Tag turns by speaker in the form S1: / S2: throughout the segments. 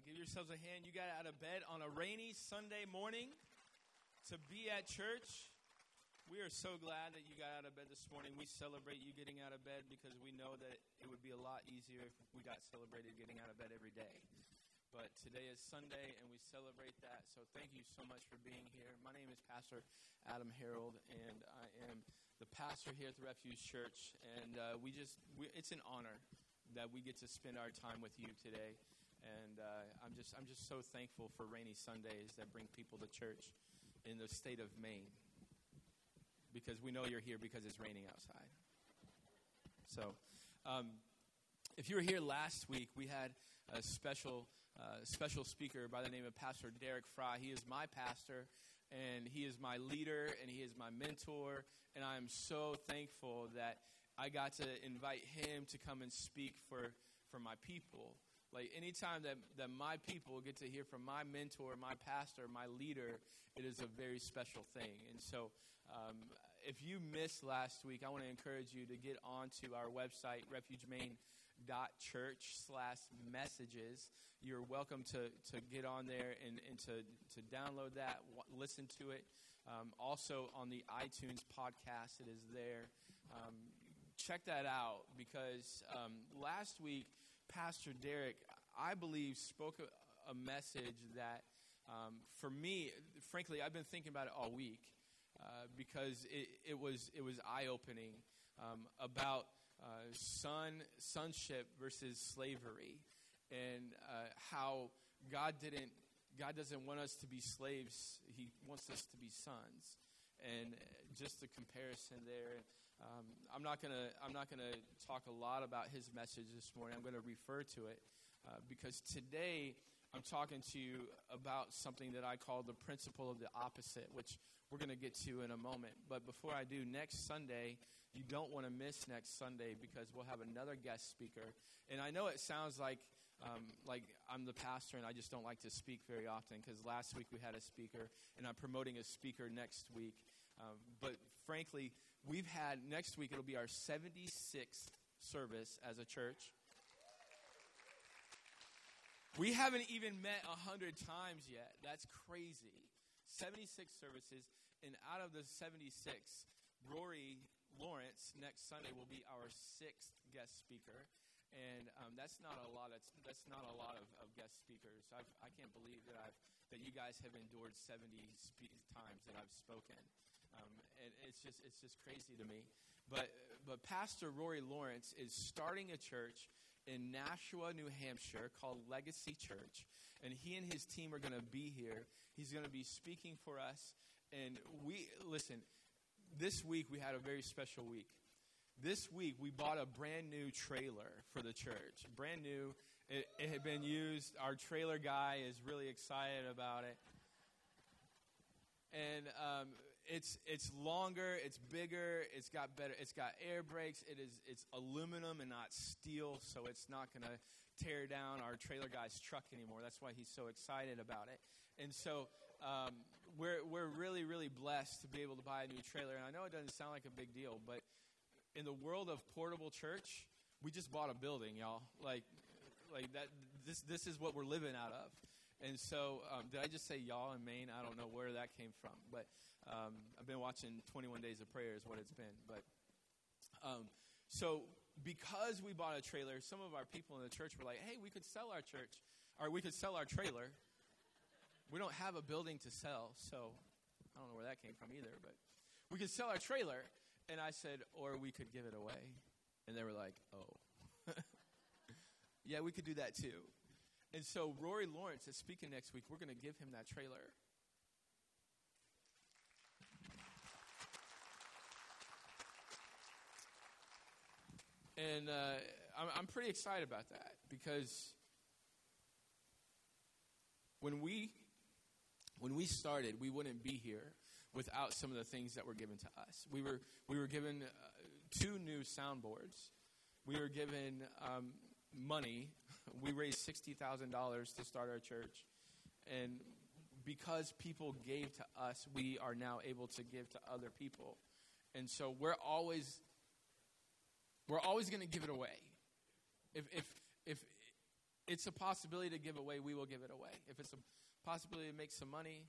S1: give yourselves a hand. You got out of bed on a rainy Sunday morning to be at church. We are so glad that you got out of bed this morning. We celebrate you getting out of bed because we know that it would be a lot easier if we got celebrated getting out of bed every day. But today is Sunday, and we celebrate that. So thank you so much for being here. My name is Pastor Adam Harold, and I am the pastor here at the Refuge Church. And uh, we just, we, it's an honor that we get to spend our time with you today and uh, I'm just I'm just so thankful for rainy Sundays that bring people to church in the state of Maine because we know you're here because it's raining outside. So, um, if you were here last week, we had a special uh, special speaker by the name of Pastor Derek Fry. He is my pastor, and he is my leader, and he is my mentor, and I am so thankful that I got to invite him to come and speak for for my people. Like anytime that, that my people get to hear from my mentor, my pastor, my leader, it is a very special thing. And so, um, if you missed last week, I want to encourage you to get onto our website, refugemaine.church slash messages. You're welcome to, to get on there and, and to, to download that, w- listen to it. Um, also on the iTunes podcast, it is there. Um, check that out because um, last week Pastor Derek, I believe, spoke a, a message that, um, for me, frankly, I've been thinking about it all week uh, because it, it, was it was eye opening um, about uh, son sonship versus slavery, and uh, how God didn't God doesn't want us to be slaves; He wants us to be sons, and just the comparison there. Um, I'm not gonna I'm not gonna talk a lot about his message this morning. I'm gonna refer to it uh, because today I'm talking to you about something that I call the principle of the opposite, which we're gonna get to in a moment. But before I do, next Sunday you don't want to miss next Sunday because we'll have another guest speaker. And I know it sounds like um, like I'm the pastor and I just don't like to speak very often because last week we had a speaker and I'm promoting a speaker next week. Um, but frankly, we've had, next week, it'll be our 76th service as a church. We haven't even met 100 times yet. That's crazy. 76 services, and out of the 76, Rory Lawrence next Sunday will be our sixth guest speaker and um, that's not a lot. Of, that's not a lot of, of guest speakers. I've, I can not believe that I've that you guys have endured seventy spe- times that I've spoken. Um, and it's just it's just crazy to me. But but Pastor Rory Lawrence is starting a church in Nashua, New Hampshire called Legacy Church, and he and his team are going to be here. He's going to be speaking for us, and we listen. This week we had a very special week. This week we bought a brand new trailer for the church. Brand new. It, it had been used. Our trailer guy is really excited about it. And um, it's it's longer, it's bigger, it's got better, it's got air brakes. It is it's aluminum and not steel, so it's not going to tear down our trailer guy's truck anymore. That's why he's so excited about it. And so um, we're we're really really blessed to be able to buy a new trailer. And I know it doesn't sound like a big deal, but in the world of portable church, we just bought a building, y'all. Like like that. This this is what we're living out of. And so, um, did I just say y'all in Maine? I don't know where that came from, but um, I've been watching 21 Days of Prayer, is what it's been. But um, so, because we bought a trailer, some of our people in the church were like, "Hey, we could sell our church, or we could sell our trailer. We don't have a building to sell, so I don't know where that came from either, but we could sell our trailer." And I said, "Or we could give it away," and they were like, "Oh." yeah, we could do that too. And so Rory Lawrence is speaking next week. We're going to give him that trailer. And uh, I'm, I'm pretty excited about that because when we when we started, we wouldn't be here without some of the things that were given to us. We were we were given uh, two new soundboards. We were given um, money we raised $60,000 to start our church. And because people gave to us, we are now able to give to other people. And so we're always we're always going to give it away. If if if it's a possibility to give away, we will give it away. If it's a possibility to make some money,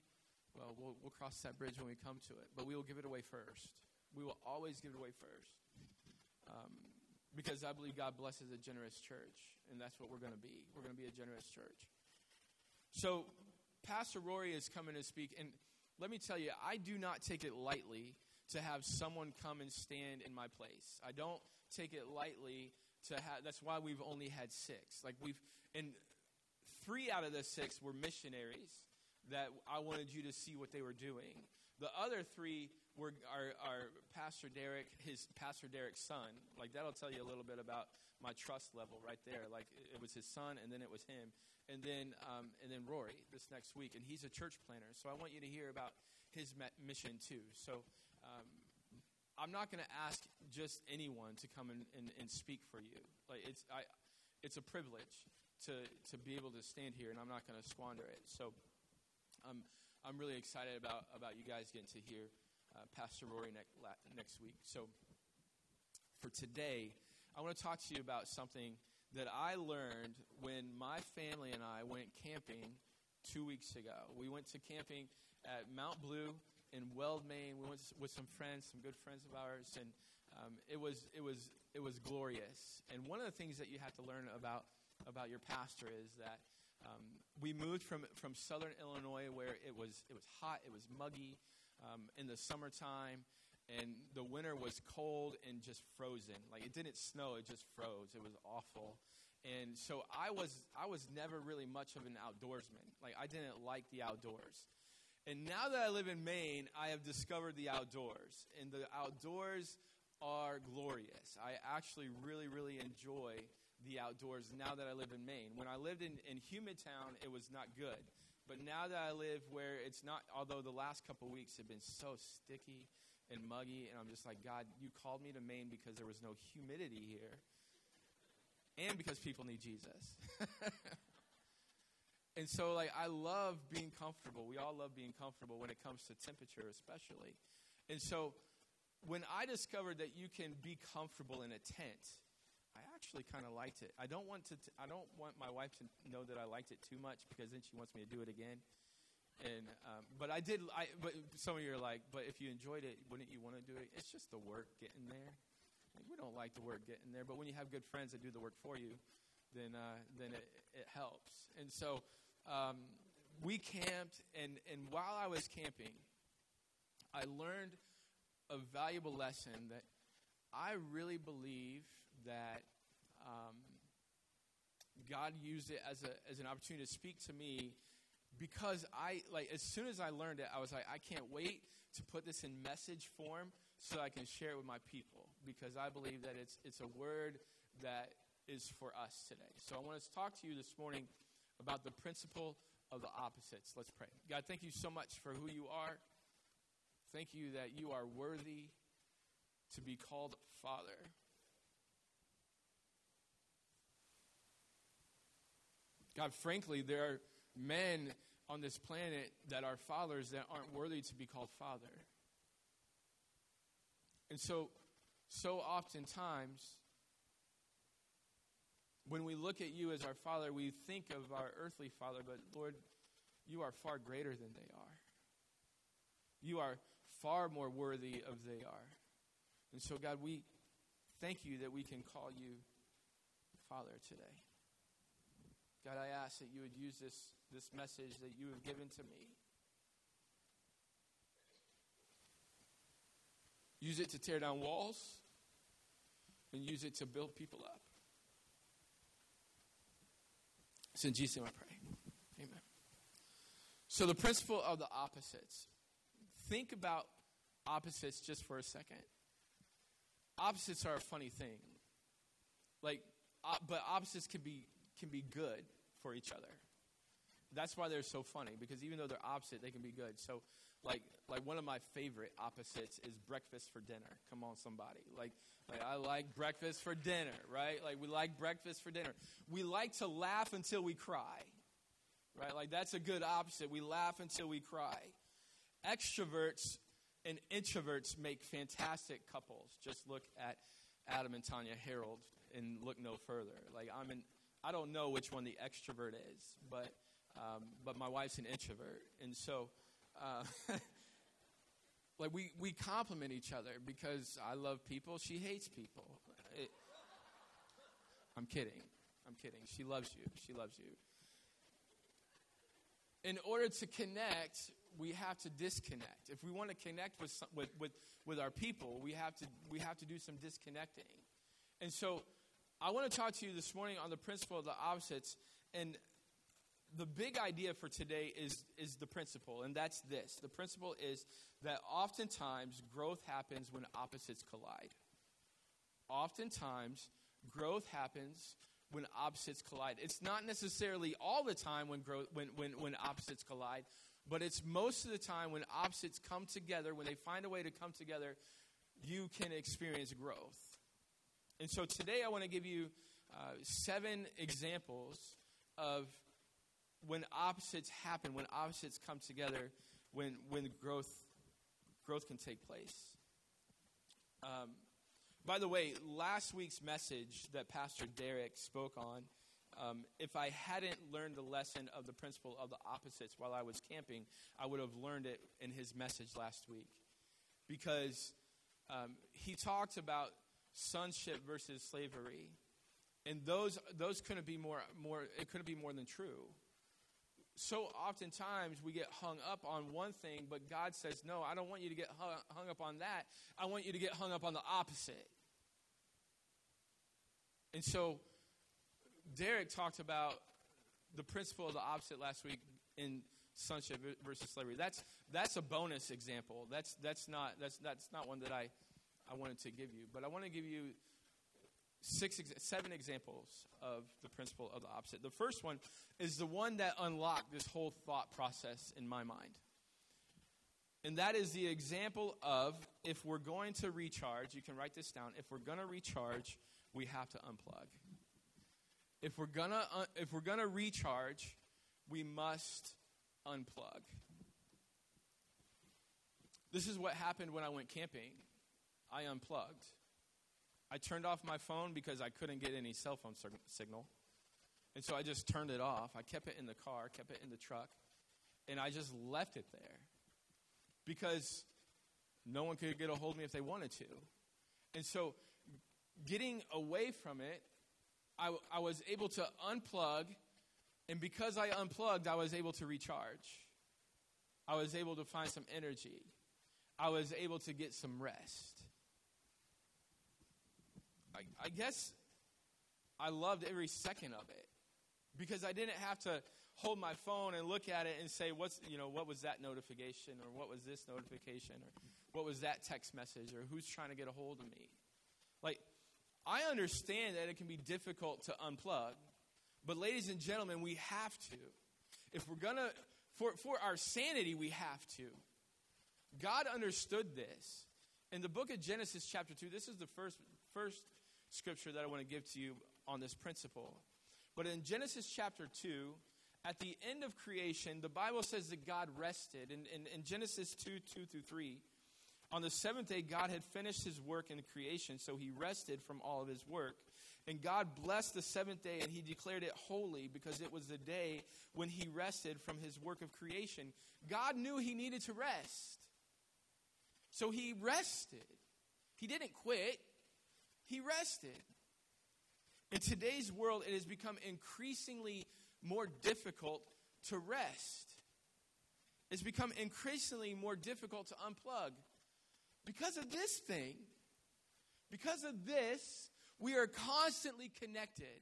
S1: well, we'll, we'll cross that bridge when we come to it. But we will give it away first. We will always give it away first. Um, because I believe God blesses a generous church, and that's what we're going to be. We're going to be a generous church. So, Pastor Rory is coming to speak, and let me tell you, I do not take it lightly to have someone come and stand in my place. I don't take it lightly to have. That's why we've only had six. Like we've, and three out of the six were missionaries that I wanted you to see what they were doing. The other three were our, our Pastor Derek, his Pastor Derek's son. Like that'll tell you a little bit about my trust level right there. Like it was his son, and then it was him, and then um, and then Rory this next week, and he's a church planter. So I want you to hear about his mission too. So um, I'm not going to ask just anyone to come and, and, and speak for you. Like it's I, it's a privilege to to be able to stand here, and I'm not going to squander it. So. Um, I'm really excited about, about you guys getting to hear uh, Pastor Rory ne- la- next week. So, for today, I want to talk to you about something that I learned when my family and I went camping two weeks ago. We went to camping at Mount Blue in Weld, Maine. We went with some friends, some good friends of ours, and um, it was it was it was glorious. And one of the things that you have to learn about about your pastor is that um, we moved from, from southern Illinois where it was, it was hot, it was muggy um, in the summertime, and the winter was cold and just frozen. Like it didn't snow, it just froze. It was awful. And so I was, I was never really much of an outdoorsman. Like I didn't like the outdoors. And now that I live in Maine, I have discovered the outdoors. And the outdoors are glorious. I actually really, really enjoy the outdoors now that I live in Maine. When I lived in, in humid town, it was not good. But now that I live where it's not, although the last couple weeks have been so sticky and muggy, and I'm just like, God, you called me to Maine because there was no humidity here, and because people need Jesus. and so, like, I love being comfortable. We all love being comfortable when it comes to temperature, especially. And so, when I discovered that you can be comfortable in a tent, actually kind of liked it. I don't want to. T- I don't want my wife to know that I liked it too much because then she wants me to do it again. And um, but I did. I but some of you are like, but if you enjoyed it, wouldn't you want to do it? It's just the work getting there. We don't like the work getting there, but when you have good friends that do the work for you, then uh, then it, it helps. And so um, we camped, and and while I was camping, I learned a valuable lesson that I really believe that um, God used it as, a, as an opportunity to speak to me because I, like, as soon as I learned it, I was like, I can't wait to put this in message form so I can share it with my people because I believe that it's, it's a word that is for us today. So I want to talk to you this morning about the principle of the opposites. Let's pray. God, thank you so much for who you are. Thank you that you are worthy to be called Father. God, frankly, there are men on this planet that are fathers that aren't worthy to be called father. And so, so oftentimes, when we look at you as our father, we think of our earthly father, but Lord, you are far greater than they are. You are far more worthy of they are. And so, God, we thank you that we can call you Father today. God, I ask that you would use this, this message that you have given to me. Use it to tear down walls and use it to build people up. It's in Jesus' name I pray. Amen. So, the principle of the opposites. Think about opposites just for a second. Opposites are a funny thing. Like, but opposites can be can be good for each other. That's why they're so funny because even though they're opposite, they can be good. So, like, like one of my favorite opposites is breakfast for dinner. Come on, somebody. Like, like I like breakfast for dinner, right? Like we like breakfast for dinner. We like to laugh until we cry, right? Like that's a good opposite. We laugh until we cry. Extroverts and introverts make fantastic couples. Just look at Adam and Tanya Harold and look no further. Like I'm an I don't know which one the extrovert is, but um, but my wife's an introvert, and so. Uh, like we, we complement each other because I love people, she hates people. It, I'm kidding. I'm kidding. She loves you. She loves you. In order to connect, we have to disconnect. If we want to connect with, with, with, with our people, we have, to, we have to do some disconnecting. And so I want to talk to you this morning on the principle of the opposites. And the big idea for today is, is the principle, and that's this. The principle is that oftentimes growth happens when opposites collide. Oftentimes, growth happens when opposites collide. It's not necessarily all the time when, growth, when, when, when opposites collide, but it's most of the time when opposites come together, when they find a way to come together, you can experience growth. And so today I want to give you uh, seven examples of when opposites happen, when opposites come together, when, when growth, growth can take place. Um, by the way, last week's message that Pastor Derek spoke on, um, if I hadn't learned the lesson of the principle of the opposites while I was camping, I would have learned it in his message last week. Because um, he talked about sonship versus slavery. And those, those couldn't be more, more, it couldn't be more than true so oftentimes we get hung up on one thing, but God says, No, I don't want you to get hung up on that. I want you to get hung up on the opposite. And so Derek talked about the principle of the opposite last week in sonship versus slavery. That's that's a bonus example. That's that's not that's that's not one that I I wanted to give you. But I want to give you six, seven examples of the principle of the opposite. The first one is the one that unlocked this whole thought process in my mind. And that is the example of if we're going to recharge, you can write this down. If we're going to recharge, we have to unplug. If we're going to uh, if we're going to recharge, we must unplug. This is what happened when I went camping. I unplugged. I turned off my phone because I couldn't get any cell phone signal. And so I just turned it off. I kept it in the car, kept it in the truck, and I just left it there because no one could get a hold of me if they wanted to. And so getting away from it, I, I was able to unplug, and because I unplugged, I was able to recharge. I was able to find some energy. I was able to get some rest. I, I guess I loved every second of it because I didn't have to hold my phone and look at it and say, what's, you know, what was that notification or what was this notification or what was that text message or who's trying to get a hold of me. Like, I understand that it can be difficult to unplug, but ladies and gentlemen, we have to. If we're going to, for, for our sanity, we have to. God understood this. In the book of Genesis, chapter 2, this is the first, first scripture that I want to give to you on this principle. But in Genesis chapter 2, at the end of creation, the Bible says that God rested. In, in, in, Genesis 2 2 through 3, on the seventh day, God had finished his work in creation, so he rested from all of his work. And God blessed the seventh day, and he declared it holy because it was the day when he rested from his work of creation. God knew he needed to rest. So he rested. He didn't quit, he rested. In today's world, it has become increasingly more difficult to rest. It's become increasingly more difficult to unplug. Because of this thing, because of this, we are constantly connected.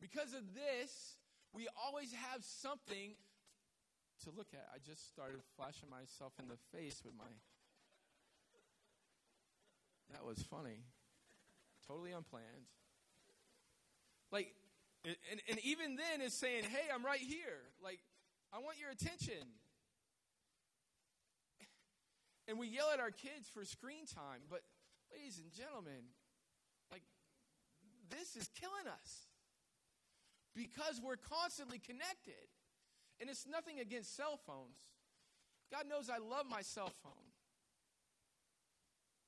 S1: Because of this, we always have something to look at. I just started flashing myself in the face with my that was funny. Totally unplanned. Like, and, and even then is saying, hey, I'm right here. Like, I want your attention. And we yell at our kids for screen time, but ladies and gentlemen, like, this is killing us because we're constantly connected. And it's nothing against cell phones. God knows I love my cell phone.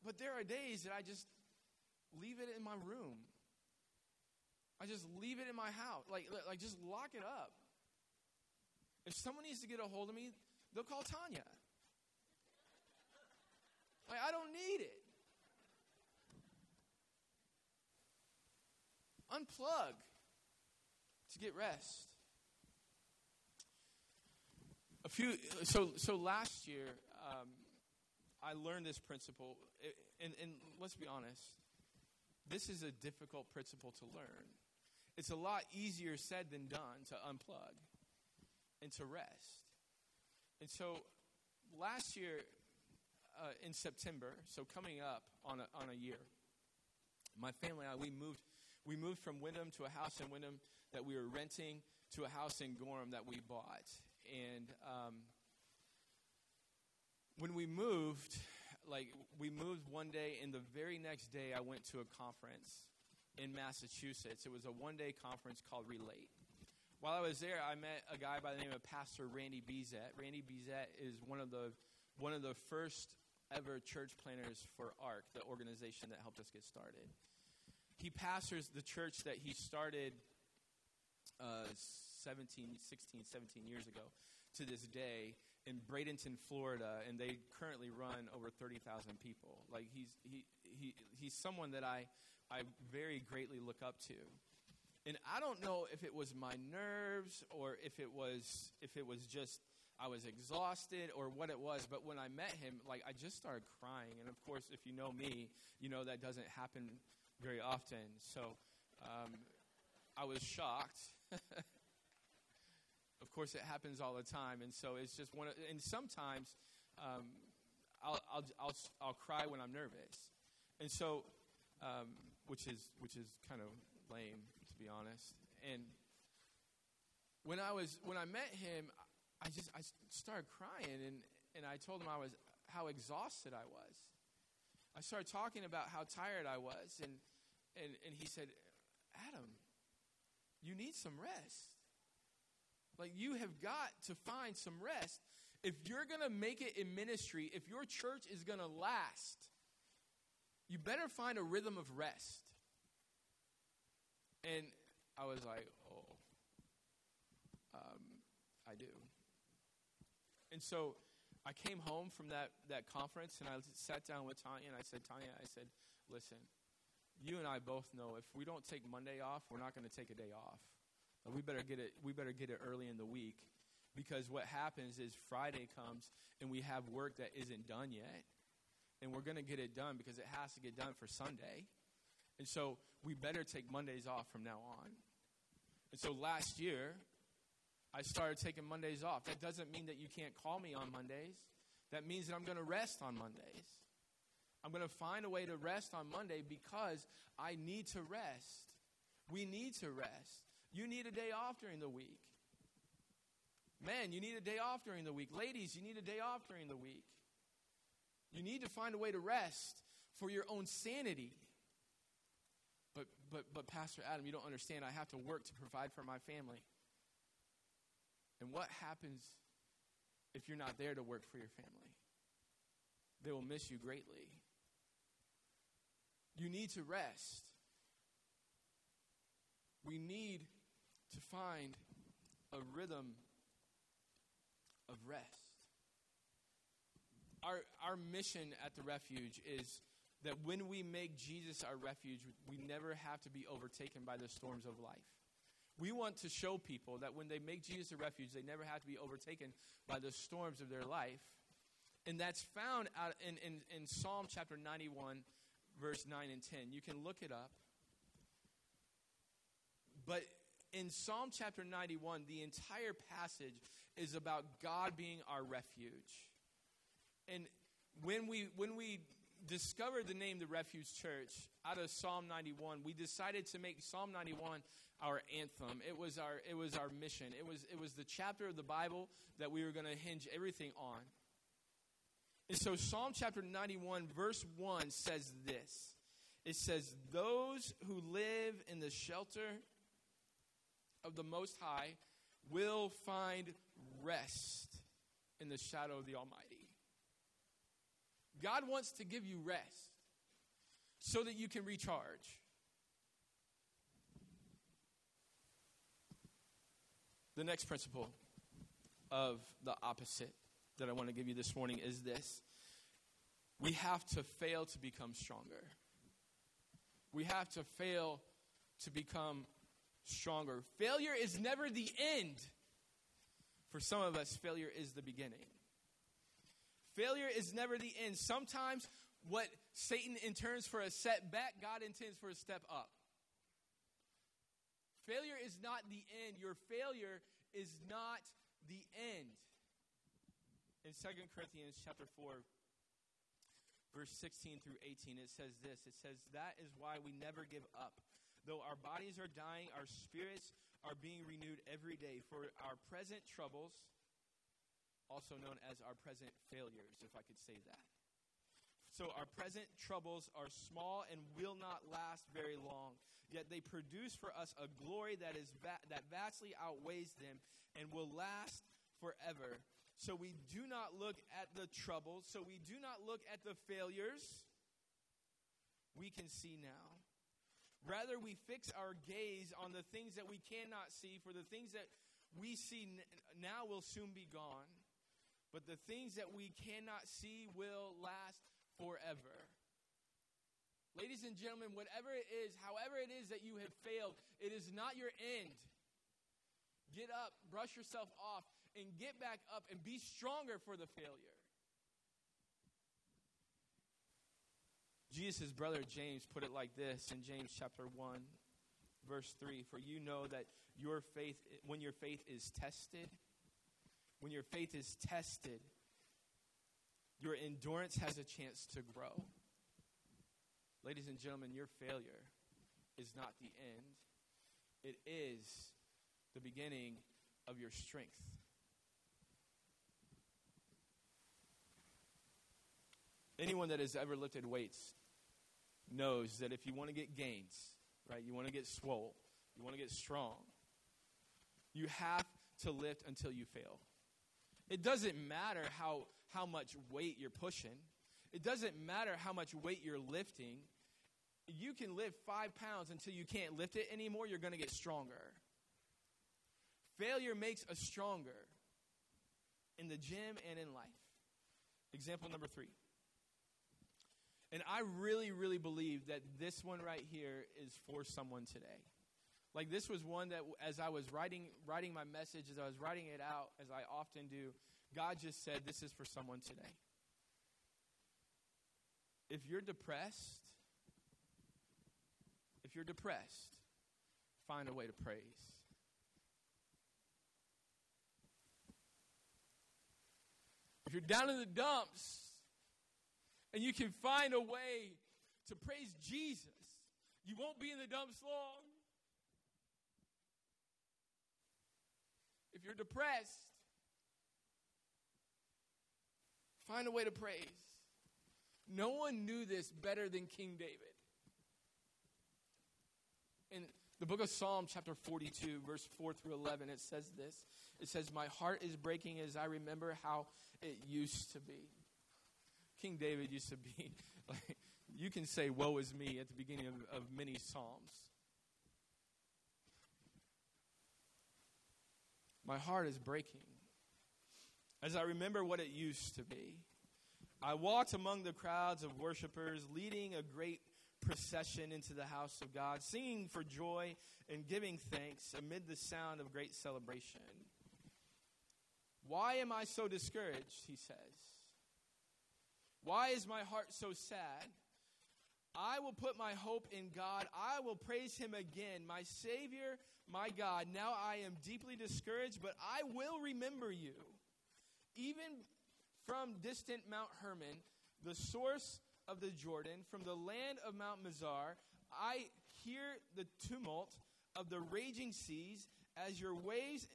S1: But there are days that I just leave it in my room. I just leave it in my house. Like, like just lock it up. If someone needs to get a hold of me, they'll call Tanya. Like, I don't need it. Unplug to get rest. A few so so last year, um, I learned this principle, and, and let's be honest, this is a difficult principle to learn. It's a lot easier said than done to unplug and to rest. And so last year, uh, in September, so coming up on a, on a year, my family and I, we moved, we moved from Windham to a house in Windham that we were renting to a house in Gorham that we bought. And um, when we moved, like we moved one day, and the very next day I went to a conference in Massachusetts. It was a one day conference called Relate. While I was there, I met a guy by the name of Pastor Randy Bezet. Randy Bezet is one of the one of the first ever church planters for ARC, the organization that helped us get started. He pastors the church that he started uh, 17, 16, 17 years ago to this day in Bradenton, Florida, and they currently run over 30,000 people. Like he's, he, he, he's someone that I, I very greatly look up to. And I don't know if it was my nerves or if it was, if it was just I was exhausted or what it was, but when I met him, like I just started crying. And of course, if you know me, you know that doesn't happen very often. So um, I was shocked of course, it happens all the time, and so it's just one. Of, and sometimes um, I'll, I'll, I'll I'll cry when I'm nervous, and so um, which is which is kind of lame to be honest. And when I was when I met him, I just I started crying, and and I told him I was how exhausted I was. I started talking about how tired I was, and and and he said, Adam, you need some rest. Like, you have got to find some rest. If you're going to make it in ministry, if your church is going to last, you better find a rhythm of rest. And I was like, oh, um, I do. And so I came home from that, that conference and I sat down with Tanya and I said, Tanya, I said, listen, you and I both know if we don't take Monday off, we're not going to take a day off. We better get it. We better get it early in the week, because what happens is Friday comes and we have work that isn't done yet, and we're going to get it done because it has to get done for Sunday, and so we better take Mondays off from now on. And so last year, I started taking Mondays off. That doesn't mean that you can't call me on Mondays. That means that I'm going to rest on Mondays. I'm going to find a way to rest on Monday because I need to rest. We need to rest. You need a day off during the week. Men, you need a day off during the week. Ladies, you need a day off during the week. You need to find a way to rest for your own sanity. But, but, but, Pastor Adam, you don't understand. I have to work to provide for my family. And what happens if you're not there to work for your family? They will miss you greatly. You need to rest. We need to find a rhythm of rest. Our, our mission at the refuge is that when we make Jesus our refuge, we never have to be overtaken by the storms of life. We want to show people that when they make Jesus a refuge, they never have to be overtaken by the storms of their life. And that's found out in, in, in Psalm chapter 91, verse 9 and 10. You can look it up. But in Psalm chapter 91, the entire passage is about God being our refuge. And when we when we discovered the name the Refuge Church out of Psalm 91, we decided to make Psalm 91 our anthem. It was our it was our mission. It was it was the chapter of the Bible that we were going to hinge everything on. And so Psalm chapter 91 verse 1 says this. It says those who live in the shelter of the Most High will find rest in the shadow of the Almighty. God wants to give you rest so that you can recharge. The next principle of the opposite that I want to give you this morning is this we have to fail to become stronger. We have to fail to become stronger. Failure is never the end. For some of us, failure is the beginning. Failure is never the end. Sometimes what Satan intends for a setback, God intends for a step up. Failure is not the end. Your failure is not the end. In 2 Corinthians chapter 4, verse 16 through 18, it says this. It says, That is why we never give up. Though our bodies are dying, our spirits are being renewed every day. For our present troubles, also known as our present failures, if I could say that. So our present troubles are small and will not last very long. Yet they produce for us a glory that is va- that vastly outweighs them and will last forever. So we do not look at the troubles, so we do not look at the failures we can see now. Rather, we fix our gaze on the things that we cannot see, for the things that we see now will soon be gone, but the things that we cannot see will last forever. Ladies and gentlemen, whatever it is, however it is that you have failed, it is not your end. Get up, brush yourself off, and get back up and be stronger for the failure. Jesus' brother James put it like this in James chapter 1, verse 3 For you know that your faith, when your faith is tested, when your faith is tested, your endurance has a chance to grow. Ladies and gentlemen, your failure is not the end, it is the beginning of your strength. Anyone that has ever lifted weights knows that if you want to get gains, right, you want to get swole, you want to get strong, you have to lift until you fail. It doesn't matter how, how much weight you're pushing, it doesn't matter how much weight you're lifting. You can lift five pounds until you can't lift it anymore, you're going to get stronger. Failure makes us stronger in the gym and in life. Example number three. And I really, really believe that this one right here is for someone today. Like this was one that as I was writing writing my message, as I was writing it out, as I often do, God just said, This is for someone today. If you're depressed, if you're depressed, find a way to praise. If you're down in the dumps, and you can find a way to praise Jesus, you won't be in the dumps long. If you're depressed, find a way to praise. No one knew this better than King David. In the book of Psalm, chapter 42, verse 4 through 11, it says this It says, My heart is breaking as I remember how it used to be. King David used to be like, you can say, Woe is me at the beginning of, of many Psalms. My heart is breaking as I remember what it used to be. I walked among the crowds of worshipers, leading a great procession into the house of God, singing for joy and giving thanks amid the sound of great celebration. Why am I so discouraged? He says. Why is my heart so sad? I will put my hope in God. I will praise him again, my Savior, my God. Now I am deeply discouraged, but I will remember you. Even from distant Mount Hermon, the source of the Jordan, from the land of Mount Mizar, I hear the tumult of the raging seas as your waves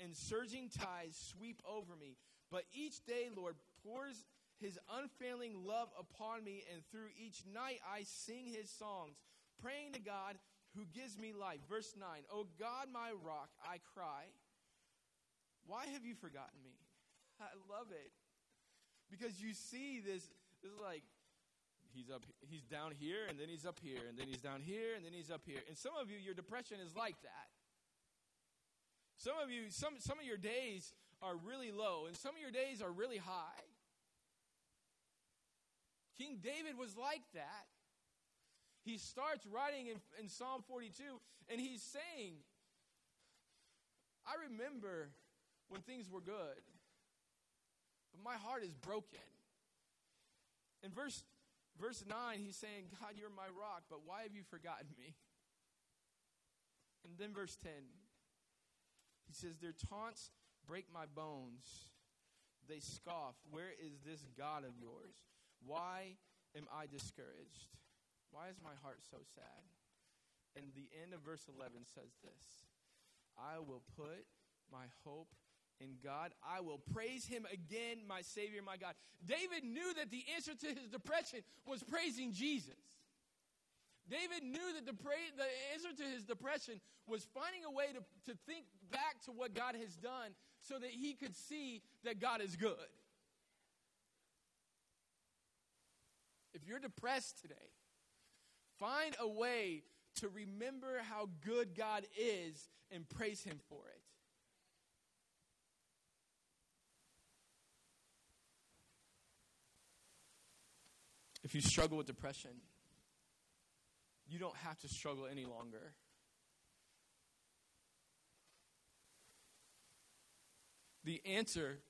S1: and surging tides sweep over me. But each day, Lord, pours his unfailing love upon me, and through each night I sing his songs, praying to God who gives me life. Verse 9 O God, my rock, I cry. Why have you forgotten me? I love it. Because you see this, this is like, he's up he's down here and then he's up here and then he's down here and then he's up here and some of you your depression is like that Some of you, some, some of your days are really low, and some of your days are really high. King David was like that. He starts writing in, in Psalm 42, and he's saying, I remember when things were good, but my heart is broken. In verse, verse 9, he's saying, God, you're my rock, but why have you forgotten me? And then verse 10, he says, Their taunts break my bones. They scoff, Where is this God of yours? Why am I discouraged? Why is my heart so sad? And the end of verse 11 says this I will put my hope in God. I will praise him again, my Savior, my God. David knew that the answer to his depression was praising Jesus. David knew that the, pra- the answer to his depression was finding a way to, to think back to what God has done so that he could see that God is good. If you're depressed today, find a way to remember how good God is and praise him for it. If you struggle with depression, you don't have to struggle any longer. The answer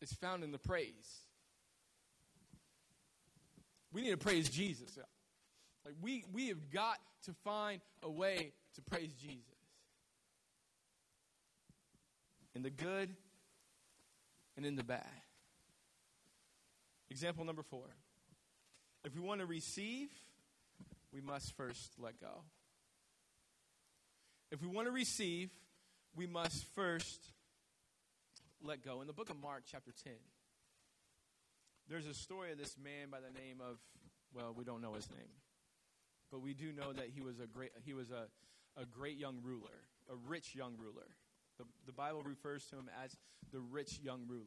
S1: is found in the praise. We need to praise Jesus. Like we, we have got to find a way to praise Jesus. In the good and in the bad. Example number four. If we want to receive, we must first let go. If we want to receive, we must first let go. In the book of Mark, chapter 10, there's a story of this man by the name of, well, we don't know his name, but we do know that he was a great, he was a, a great young ruler, a rich young ruler. The, the Bible refers to him as the rich young ruler.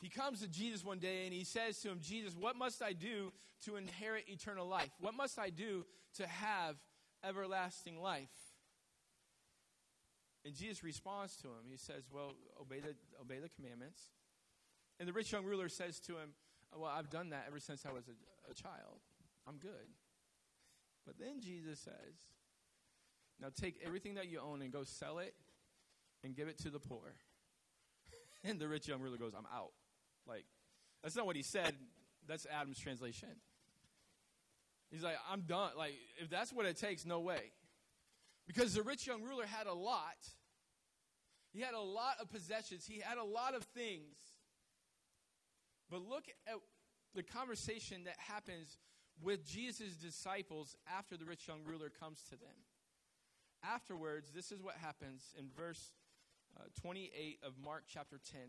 S1: He comes to Jesus one day and he says to him, Jesus, what must I do to inherit eternal life? What must I do to have everlasting life? And Jesus responds to him. He says, Well, obey the, obey the commandments. And the rich young ruler says to him, Well, I've done that ever since I was a, a child. I'm good. But then Jesus says, Now take everything that you own and go sell it and give it to the poor. And the rich young ruler goes, I'm out. Like, that's not what he said. That's Adam's translation. He's like, I'm done. Like, if that's what it takes, no way. Because the rich young ruler had a lot. He had a lot of possessions. He had a lot of things. But look at the conversation that happens with Jesus' disciples after the rich young ruler comes to them. Afterwards, this is what happens in verse uh, 28 of Mark chapter 10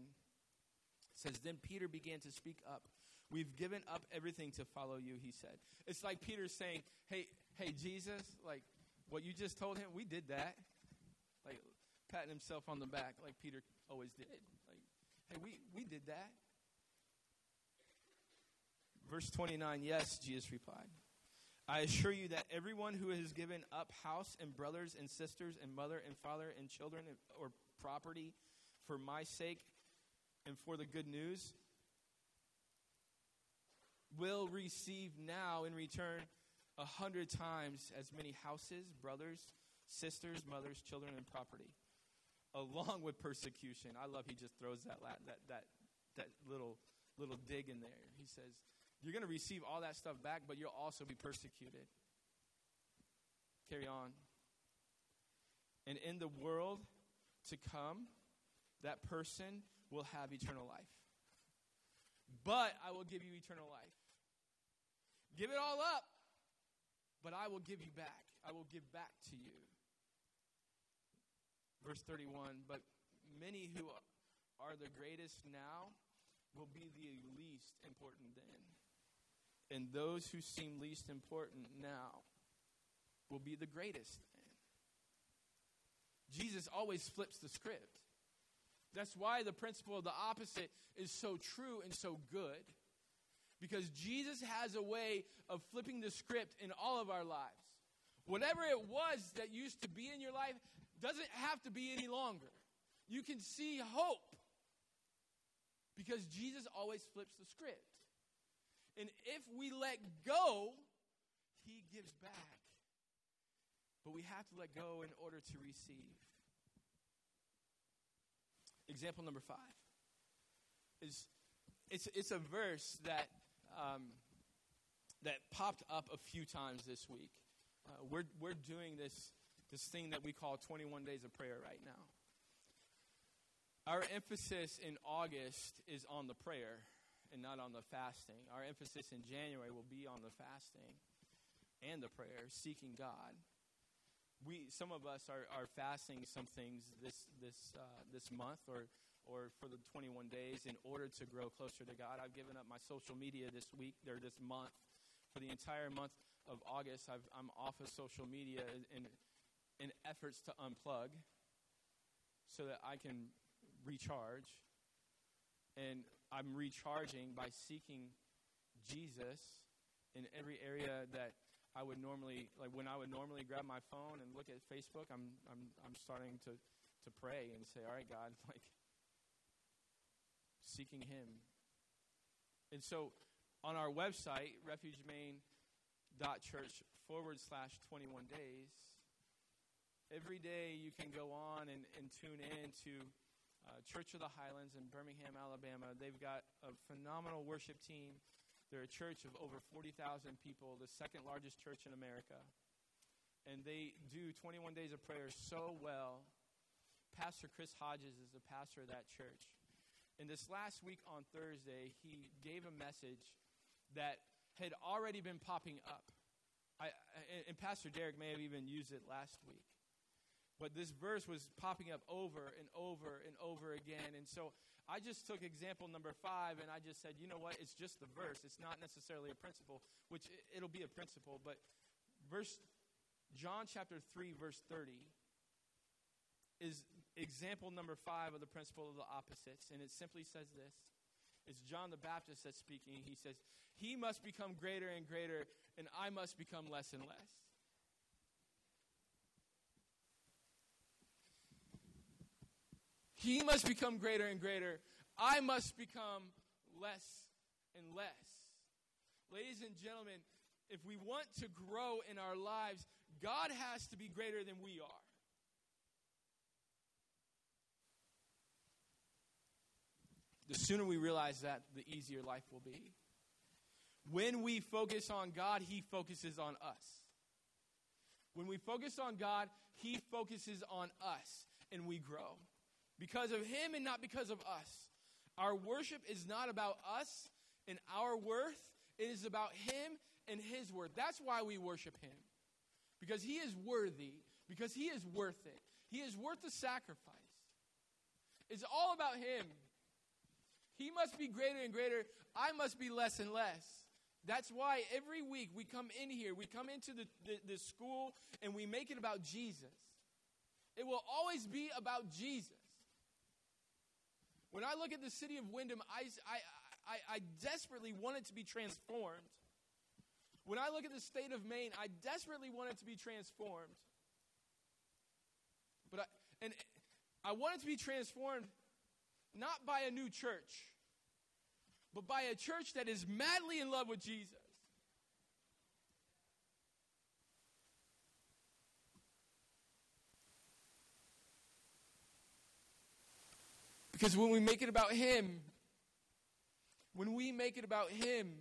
S1: says, Then Peter began to speak up. We've given up everything to follow you, he said. It's like Peter saying, Hey, hey, Jesus, like what you just told him, we did that. Like patting himself on the back like Peter always did. Like, hey, we, we did that. Verse 29, yes, Jesus replied. I assure you that everyone who has given up house and brothers and sisters and mother and father and children or property for my sake and for the good news will receive now in return a hundred times as many houses, brothers, sisters, mothers, children, and property, along with persecution. I love he just throws that that that that little little dig in there. He says, "You're going to receive all that stuff back, but you'll also be persecuted." Carry on. And in the world to come, that person will have eternal life. But I will give you eternal life. Give it all up, but I will give you back. I will give back to you. Verse 31 But many who are the greatest now will be the least important then. And those who seem least important now will be the greatest. Jesus always flips the script. That's why the principle of the opposite is so true and so good. Because Jesus has a way of flipping the script in all of our lives. Whatever it was that used to be in your life, doesn't have to be any longer. You can see hope because Jesus always flips the script. And if we let go, he gives back. But we have to let go in order to receive. Example number five is it's, it's a verse that, um, that popped up a few times this week. Uh, we're, we're doing this, this thing that we call 21 Days of Prayer right now. Our emphasis in August is on the prayer and not on the fasting. Our emphasis in January will be on the fasting and the prayer, seeking God. We, some of us are, are fasting some things this, this, uh, this month or, or for the 21 days in order to grow closer to God. I've given up my social media this week or this month. For the entire month of August, i am off of social media in, in efforts to unplug so that I can recharge. And I'm recharging by seeking Jesus in every area that I would normally, like when I would normally grab my phone and look at Facebook, I'm, I'm, I'm starting to, to pray and say, all right, God, like, seeking Him. And so on our website, refugemain.church forward slash 21 days, every day you can go on and, and tune in to uh, Church of the Highlands in Birmingham, Alabama. They've got a phenomenal worship team. They're a church of over 40,000 people, the second largest church in America. And they do 21 days of prayer so well. Pastor Chris Hodges is the pastor of that church. And this last week on Thursday, he gave a message that had already been popping up. I, and Pastor Derek may have even used it last week. But this verse was popping up over and over and over again. And so I just took example number five and I just said, you know what? It's just the verse. It's not necessarily a principle, which it'll be a principle. But verse, John chapter 3, verse 30 is example number five of the principle of the opposites. And it simply says this it's John the Baptist that's speaking. He says, He must become greater and greater, and I must become less and less. He must become greater and greater. I must become less and less. Ladies and gentlemen, if we want to grow in our lives, God has to be greater than we are. The sooner we realize that, the easier life will be. When we focus on God, He focuses on us. When we focus on God, He focuses on us and we grow because of Him and not because of us. Our worship is not about us and our worth, it is about Him and His worth. That's why we worship Him. Because He is worthy, because He is worth it. He is worth the sacrifice. It's all about Him. He must be greater and greater. I must be less and less. That's why every week we come in here, we come into the, the, the, school, and we make it about Jesus. It will always be about Jesus. When I look at the city of Windham, I, I, I, I desperately want it to be transformed. When I look at the state of Maine, I desperately want it to be transformed. But I, and I want it to be transformed not by a new church, but by a church that is madly in love with Jesus. Because when we make it about Him, when we make it about Him,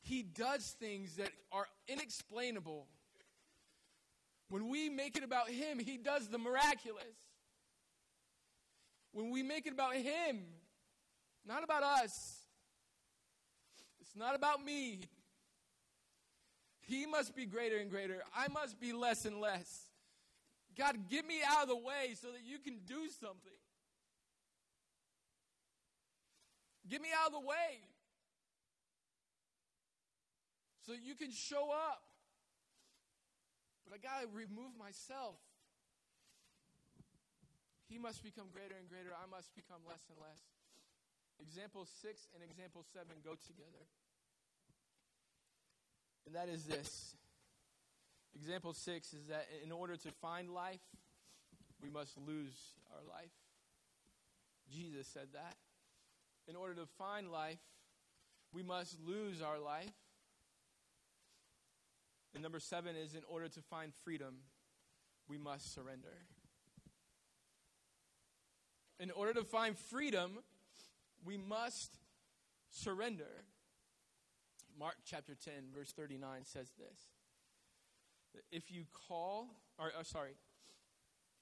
S1: He does things that are inexplainable. When we make it about Him, He does the miraculous. When we make it about Him, not about us, it's not about me. He must be greater and greater. I must be less and less. God, get me out of the way so that you can do something. Get me out of the way so you can show up. But I got to remove myself. He must become greater and greater. I must become less and less. Example 6 and example 7 go together. And that is this. Example 6 is that in order to find life, we must lose our life. Jesus said that. In order to find life, we must lose our life. And number seven is in order to find freedom, we must surrender. In order to find freedom, we must surrender. Mark chapter 10, verse 39 says this. If you call, or, or sorry,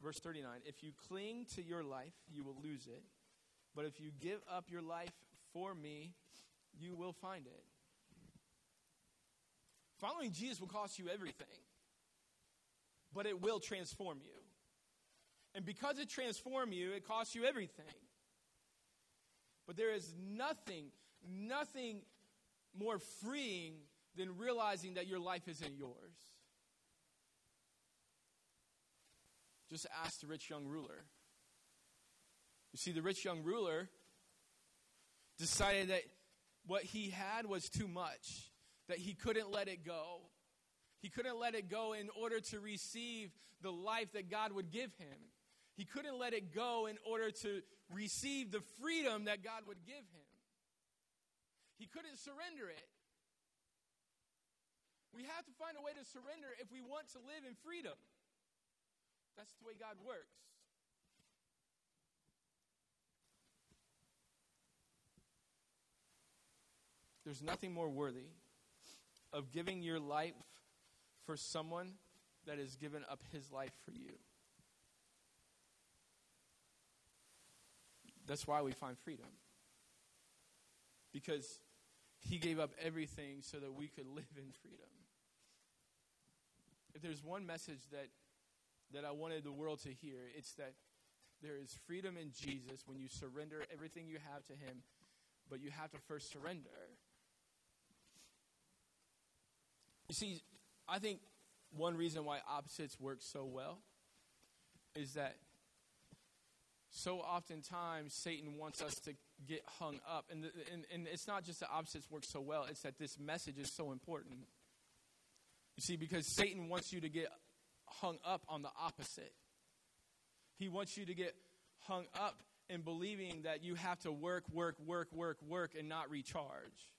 S1: verse 39, if you cling to your life, you will lose it. But if you give up your life for me, you will find it. Following Jesus will cost you everything, but it will transform you. And because it transforms you, it costs you everything. But there is nothing, nothing more freeing than realizing that your life isn't yours. Just ask the rich young ruler. You see, the rich young ruler decided that what he had was too much, that he couldn't let it go. He couldn't let it go in order to receive the life that God would give him. He couldn't let it go in order to receive the freedom that God would give him. He couldn't surrender it. We have to find a way to surrender if we want to live in freedom. That's the way God works. There's nothing more worthy of giving your life for someone that has given up his life for you. That's why we find freedom. Because he gave up everything so that we could live in freedom. If there's one message that, that I wanted the world to hear, it's that there is freedom in Jesus when you surrender everything you have to him, but you have to first surrender. You see, I think one reason why opposites work so well is that so oftentimes Satan wants us to get hung up. And, the, and, and it's not just that opposites work so well, it's that this message is so important. You see, because Satan wants you to get hung up on the opposite. He wants you to get hung up in believing that you have to work, work, work, work, work, and not recharge.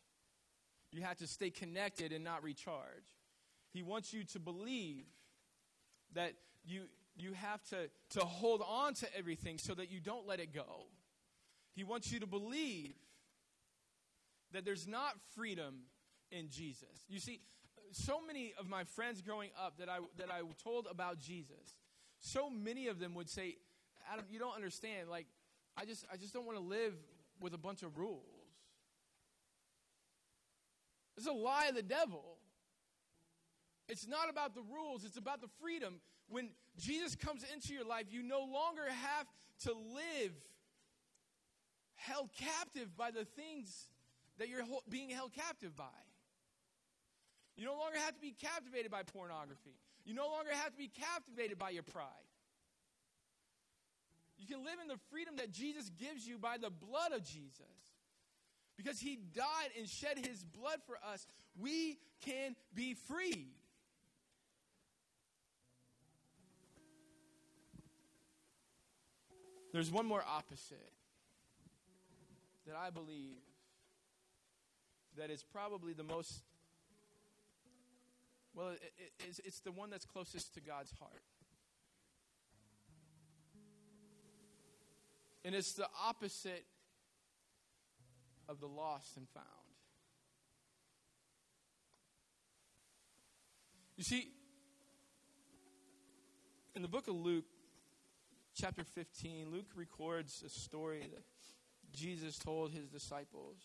S1: You have to stay connected and not recharge. He wants you to believe that you, you have to, to hold on to everything so that you don't let it go. He wants you to believe that there's not freedom in Jesus. You see, so many of my friends growing up that I, that I told about Jesus, so many of them would say, Adam, you don't understand. Like, I just, I just don't want to live with a bunch of rules. It's a lie of the devil. It's not about the rules, it's about the freedom. When Jesus comes into your life, you no longer have to live held captive by the things that you're being held captive by. You no longer have to be captivated by pornography. You no longer have to be captivated by your pride. You can live in the freedom that Jesus gives you by the blood of Jesus. Because he died and shed his blood for us, we can be free. There's one more opposite that I believe that is probably the most, well, it, it, it's, it's the one that's closest to God's heart. And it's the opposite of the lost and found. You see, in the book of Luke, chapter 15, Luke records a story that Jesus told his disciples.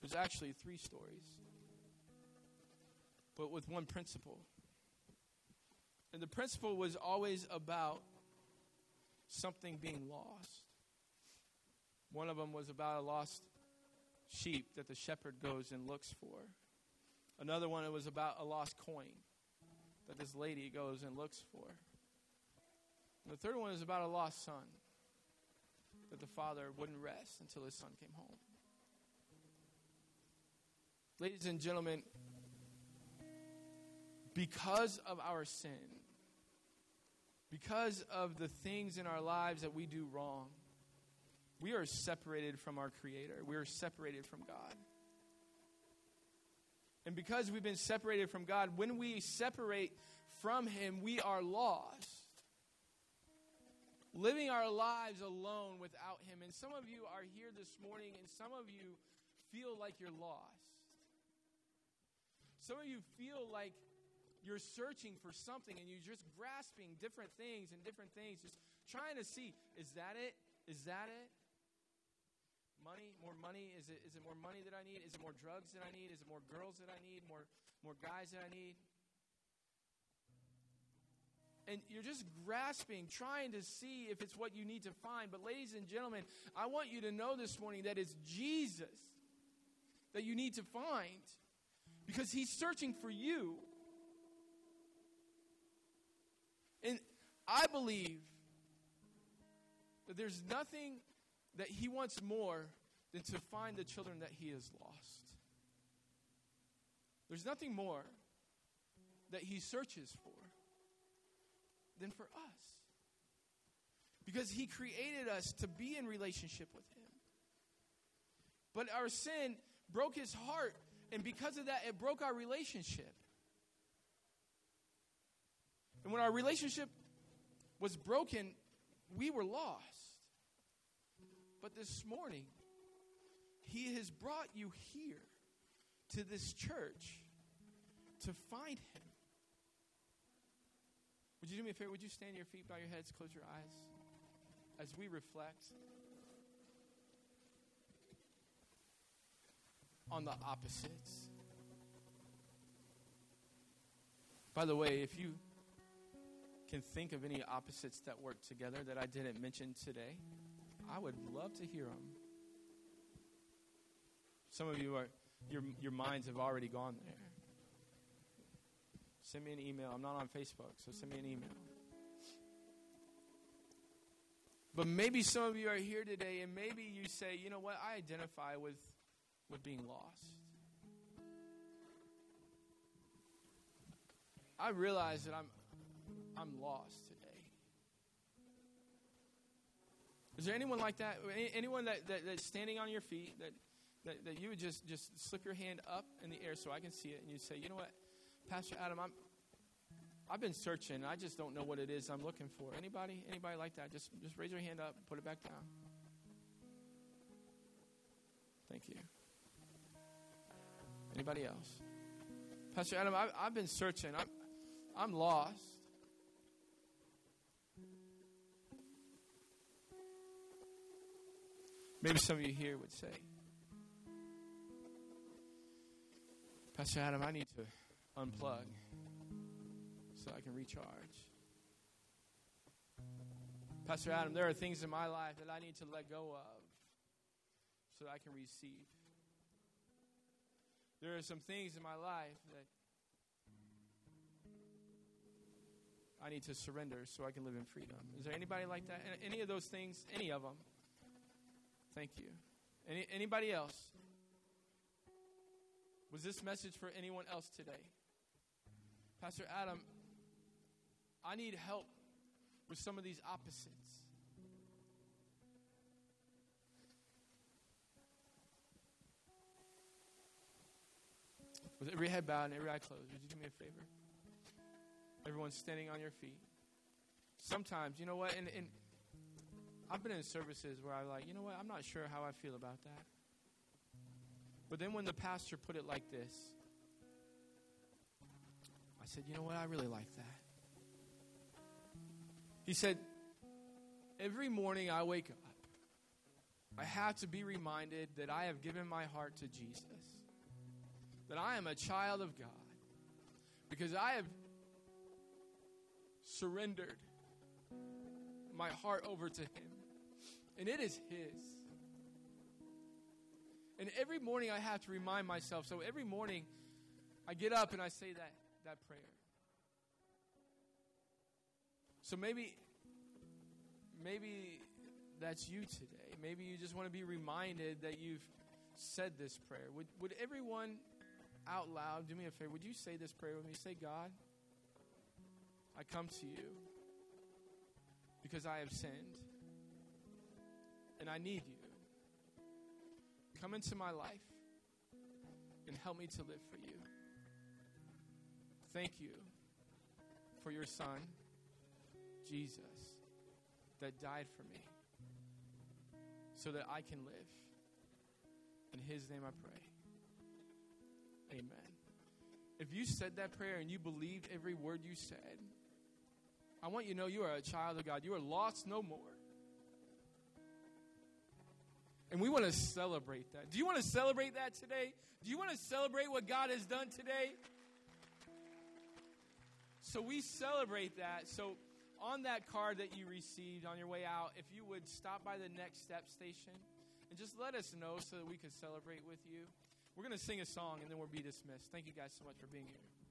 S1: There's actually three stories, but with one principle. And the principle was always about something being lost. One of them was about a lost sheep that the shepherd goes and looks for. Another one it was about a lost coin that this lady goes and looks for. And the third one is about a lost son that the father wouldn't rest until his son came home. Ladies and gentlemen, because of our sin, because of the things in our lives that we do wrong, we are separated from our Creator. We are separated from God. And because we've been separated from God, when we separate from Him, we are lost. Living our lives alone without Him. And some of you are here this morning, and some of you feel like you're lost. Some of you feel like you're searching for something and you're just grasping different things and different things, just trying to see is that it? Is that it? Money, more money? Is it, is it more money that I need? Is it more drugs that I need? Is it more girls that I need? More, more guys that I need? And you're just grasping, trying to see if it's what you need to find. But, ladies and gentlemen, I want you to know this morning that it's Jesus that you need to find because he's searching for you. And I believe that there's nothing that he wants more than to find the children that he has lost. There's nothing more that he searches for than for us. Because he created us to be in relationship with him. But our sin broke his heart, and because of that, it broke our relationship. And when our relationship was broken, we were lost. But this morning, He has brought you here to this church to find Him. Would you do me a favor? Would you stand your feet, bow your heads, close your eyes as we reflect on the opposites? By the way, if you can think of any opposites that work together that I didn't mention today, I would love to hear them. Some of you are, your, your minds have already gone there. Send me an email. I'm not on Facebook, so send me an email. But maybe some of you are here today and maybe you say, you know what, I identify with, with being lost. I realize that I'm, I'm lost today. Is there anyone like that? Anyone that, that, that's standing on your feet that, that, that you would just, just slip your hand up in the air so I can see it and you say, you know what, Pastor Adam, I'm, I've been searching. I just don't know what it is I'm looking for. Anybody? Anybody like that? Just, just raise your hand up, put it back down. Thank you. Anybody else? Pastor Adam, I've, I've been searching. I'm, I'm lost. Maybe some of you here would say, Pastor Adam, I need to unplug so I can recharge. Pastor Adam, there are things in my life that I need to let go of so I can receive. There are some things in my life that I need to surrender so I can live in freedom. Is there anybody like that? Any of those things? Any of them? Thank you. Any, anybody else? Was this message for anyone else today? Pastor Adam, I need help with some of these opposites. With every head bowed and every eye closed, would you do me a favor? Everyone's standing on your feet. Sometimes, you know what? And, and I've been in services where I'm like, you know what? I'm not sure how I feel about that. But then when the pastor put it like this, I said, you know what? I really like that. He said, every morning I wake up, I have to be reminded that I have given my heart to Jesus, that I am a child of God, because I have surrendered my heart over to Him and it is His. And every morning I have to remind myself. So every morning I get up and I say that, that prayer. So maybe, maybe that's you today. Maybe you just want to be reminded that you've said this prayer. Would, would everyone out loud do me a favor? Would you say this prayer with me? Say, God, I come to you because I have sinned and I need you. Come into my life and help me to live for you. Thank you for your son, Jesus, that died for me so that I can live. In his name I pray. Amen. If you said that prayer and you believed every word you said, I want you to know you are a child of God. You are lost no more. And we want to celebrate that. Do you want to celebrate that today? Do you want to celebrate what God has done today? So we celebrate that. So on that card that you received on your way out, if you would stop by the next step station and just let us know so that we can celebrate with you. We're going to sing a song and then we'll be dismissed. Thank you guys so much for being here.